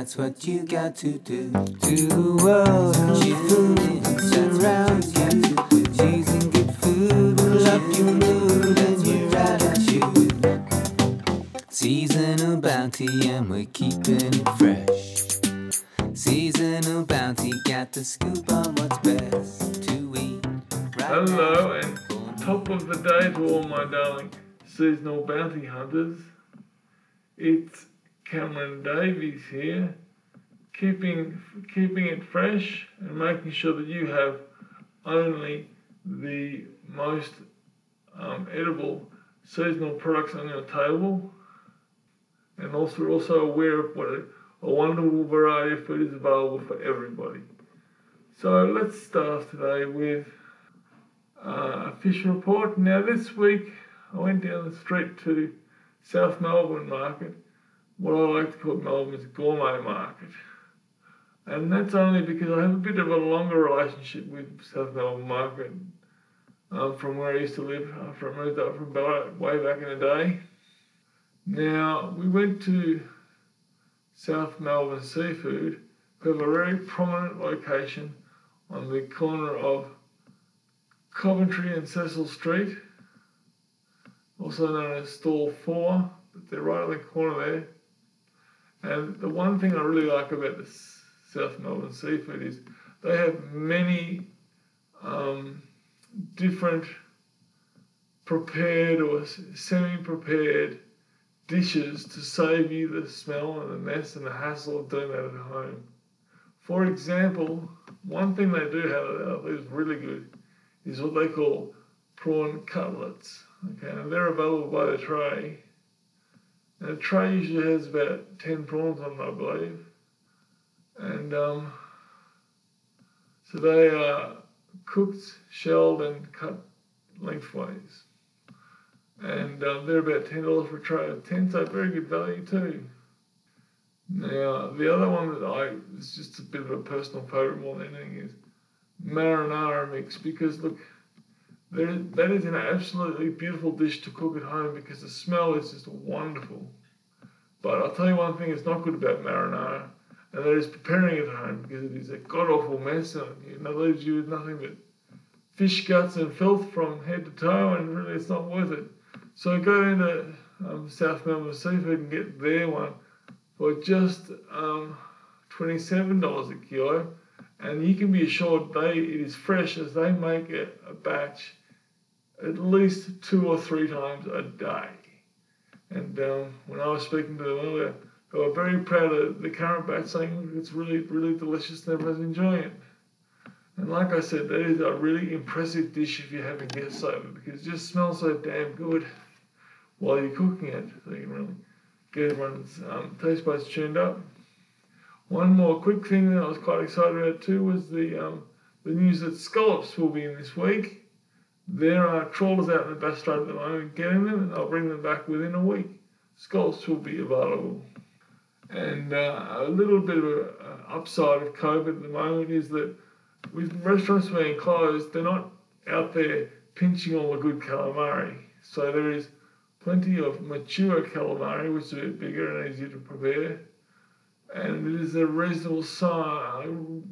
that's what you got to do. To the world, tune in, surrounds you. You can get food, will up your mood and your attitude. Seasonal bounty, and we're keeping it fresh. Seasonal bounty, got the scoop on what's best to eat. Right Hello and top of the day to all my darling seasonal bounty hunters. It's Cameron Davies here, keeping keeping it fresh and making sure that you have only the most um, edible seasonal products on your table, and also also aware of what a, a wonderful variety of food is available for everybody. So let's start today with uh, a fish report. Now, this week I went down the street to South Melbourne Market, what I like to call Melbourne's gourmet market. And that's only because I have a bit of a longer relationship with South Melbourne Market um, from where I used to live after I moved up from Ballarat way back in the day. Now, we went to South Melbourne Seafood, who have a very prominent location on the corner of Coventry and Cecil Street, also known as Stall 4, but they're right on the corner there. And the one thing I really like about the South Melbourne seafood is they have many um, different prepared or semi prepared dishes to save you the smell and the mess and the hassle of doing that at home. For example, one thing they do have that is really good is what they call prawn cutlets. Okay, and they're available by the tray. And a tray usually has about 10 prawns on it, I believe. And um, so they are cooked, shelled, and cut lengthways. And um, they're about $10 for a tray of 10, so very good value too. Now, the other one that I, it's just a bit of a personal favourite more than anything is marinara mix because look, that is an absolutely beautiful dish to cook at home because the smell is just wonderful. But I'll tell you one thing it's not good about marinara, and that is preparing it at home because it is a god awful mess and it leaves you with nothing but fish guts and filth from head to toe, and really it's not worth it. So go into um, South Melbourne Seafood and get their one for just um, $27 a kilo and you can be assured they it is fresh as they make it a batch at least two or three times a day. And um, when I was speaking to them earlier, they were very proud of the current batch, saying it's really, really delicious and everyone's enjoying it. And like I said, that is a really impressive dish if you're having guests over because it just smells so damn good while you're cooking it. So you can really get everyone's um, taste buds tuned up. One more quick thing that I was quite excited about too was the um, the news that scallops will be in this week. There are trawlers out in the Bass Strait at the moment getting them, and I'll bring them back within a week. Scallops will be available. And uh, a little bit of an upside of COVID at the moment is that with restaurants being closed, they're not out there pinching all the good calamari. So there is plenty of mature calamari, which is a bit bigger and easier to prepare and it is a reasonable size,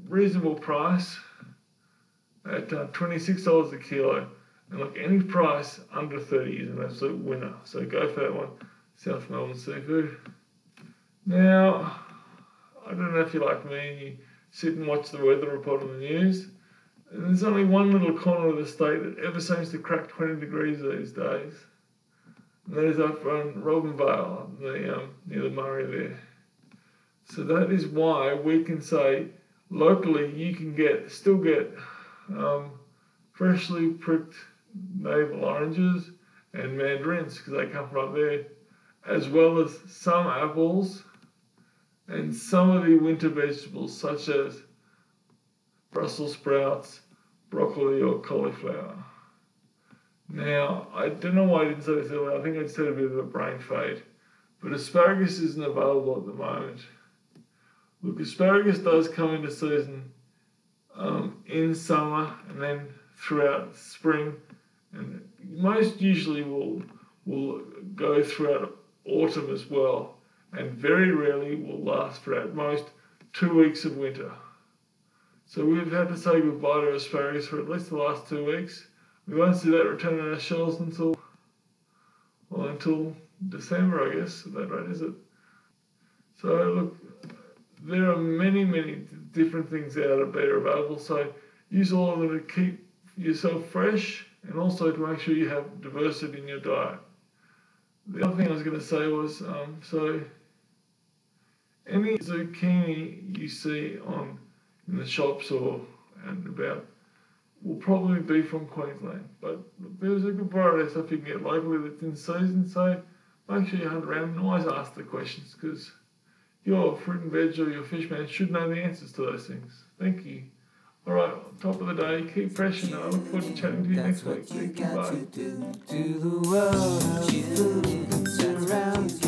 reasonable price at uh, $26 a kilo. And look, any price under 30 is an absolute winner. So go for that one, South Melbourne Seafood. Now, I don't know if you're like me and you sit and watch the weather report on the news. And there's only one little corner of the state that ever seems to crack 20 degrees these days. And that is up on Robinvale, the, um, near the Murray there. So that is why we can say locally you can get still get um, freshly pricked navel oranges and mandarins because they come from up there, as well as some apples and some of the winter vegetables such as Brussels sprouts, broccoli, or cauliflower. Now, I don't know why I didn't say this earlier. I think I just had a bit of a brain fade. But asparagus isn't available at the moment. Look, asparagus does come into season um, in summer and then throughout spring, and most usually will will go throughout autumn as well, and very rarely will last for at most two weeks of winter. So we've had to say goodbye to asparagus for at least the last two weeks. We won't see that returning our shells until well until December, I guess. At that rate, is it? So look, there are many, many different things out that are available. So use all of them to keep yourself fresh and also to make sure you have diversity in your diet. The other thing I was going to say was um, so any zucchini you see on in the shops or and about will probably be from Queensland. But there's a good variety of stuff you can get locally that's in season. So make sure you hunt around and always ask the questions because your fruit and veg or your fish man should know the answers to those things. Thank you. All right, top of the day, keep fresh, and I look forward to chatting to you That's next week. Thank you. Bye. to do to the world of food that